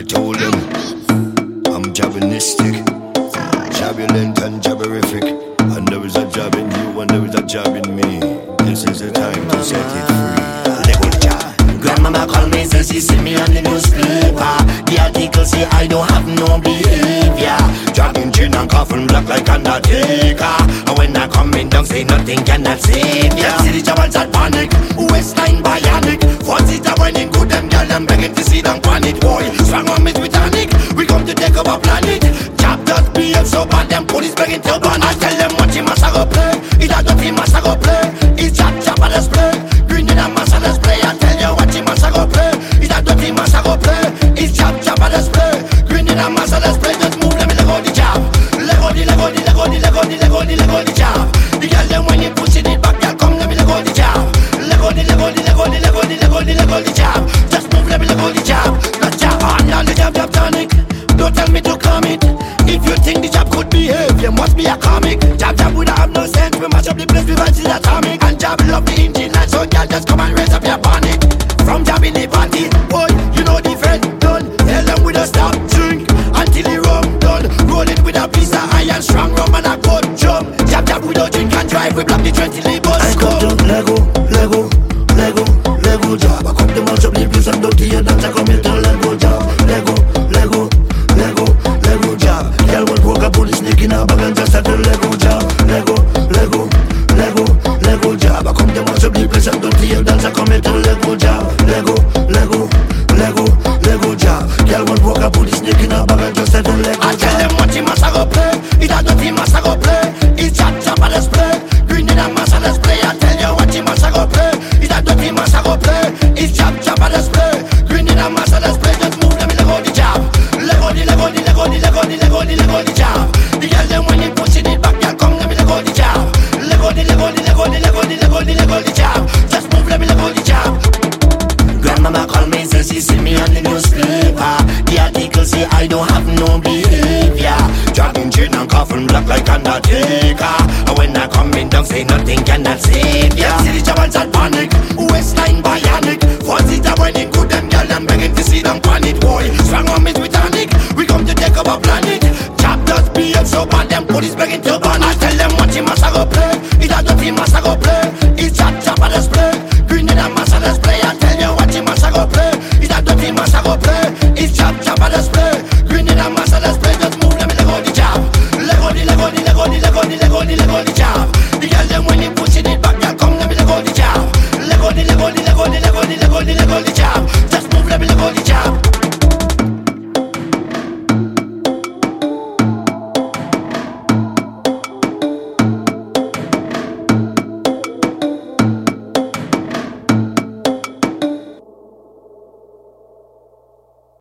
I told them I'm jabinistic, jabulent and jabberific. And there is a jab in you, and there is a jab in me. This is the time to set it free. Jab. Grandmama call me, say she see me on the newspaper. The article say I don't have no behavior. Dragging chin and coffin black like Undertaker. And when I come in, don't say nothing cannot save ya. See the jabals take planet. Jab does behave so bad, them police begging to ban. I tell them what you must go play. It's a dirty must go play. It's jab jab on display. Green in a mass on display. I tell you what you must go play. It's a dirty must go play. It's jab jab on display. Green in a mass on display. Just move, let me let go the jab. Let go the, let go the, let go the, let go the, let go the, let go the jab. The girl them when you push it back, girl come let me let go the jab. Let go the, let go the, let go the, let go the, let go the, let. Just move, let me let go the jab. We mash up the place, we fancy the atomic. And jab love the engine, and so girl just come and raise up your bonnet. From jab in the party, boy, you know the friend done. Tell them we don't stop drink until the rum done. Roll it with a piece of iron, strong rum and a good drum. Jab jab we don't drink and drive, we block the 20 labels. I come to Lego, must go play. It's chop chop on display. Green in a mass on display. I tell you what you must go play. It's a dirty must go play. It's chop chop on display. Green in a mass on display. Just move them go the go the let go the let go the let go the let go the let the jab. The girl them when you push it back, girl come let me let go the jab. Let go the let go the let go the let go the let go the let the jab. Just move let me let go the jab. Grandmama call me, say she see me on the newspaper. The article say I don't have no behavior like Undertaker. And when I come in, don't say nothing cannot save ya. See the troubles that panic, waistline bionic. For it when it good, them girl, them begging to see them panic. Boy, strong on me with tonic. We come to take over planet. Chop does be so bad, them police begging to ban. I tell them what you must go play. It's a dirty must go play. It's chop chop and let's play. Green and a must play. I tell you what you must go play. It's a dirty must go play. It's chop chop and let's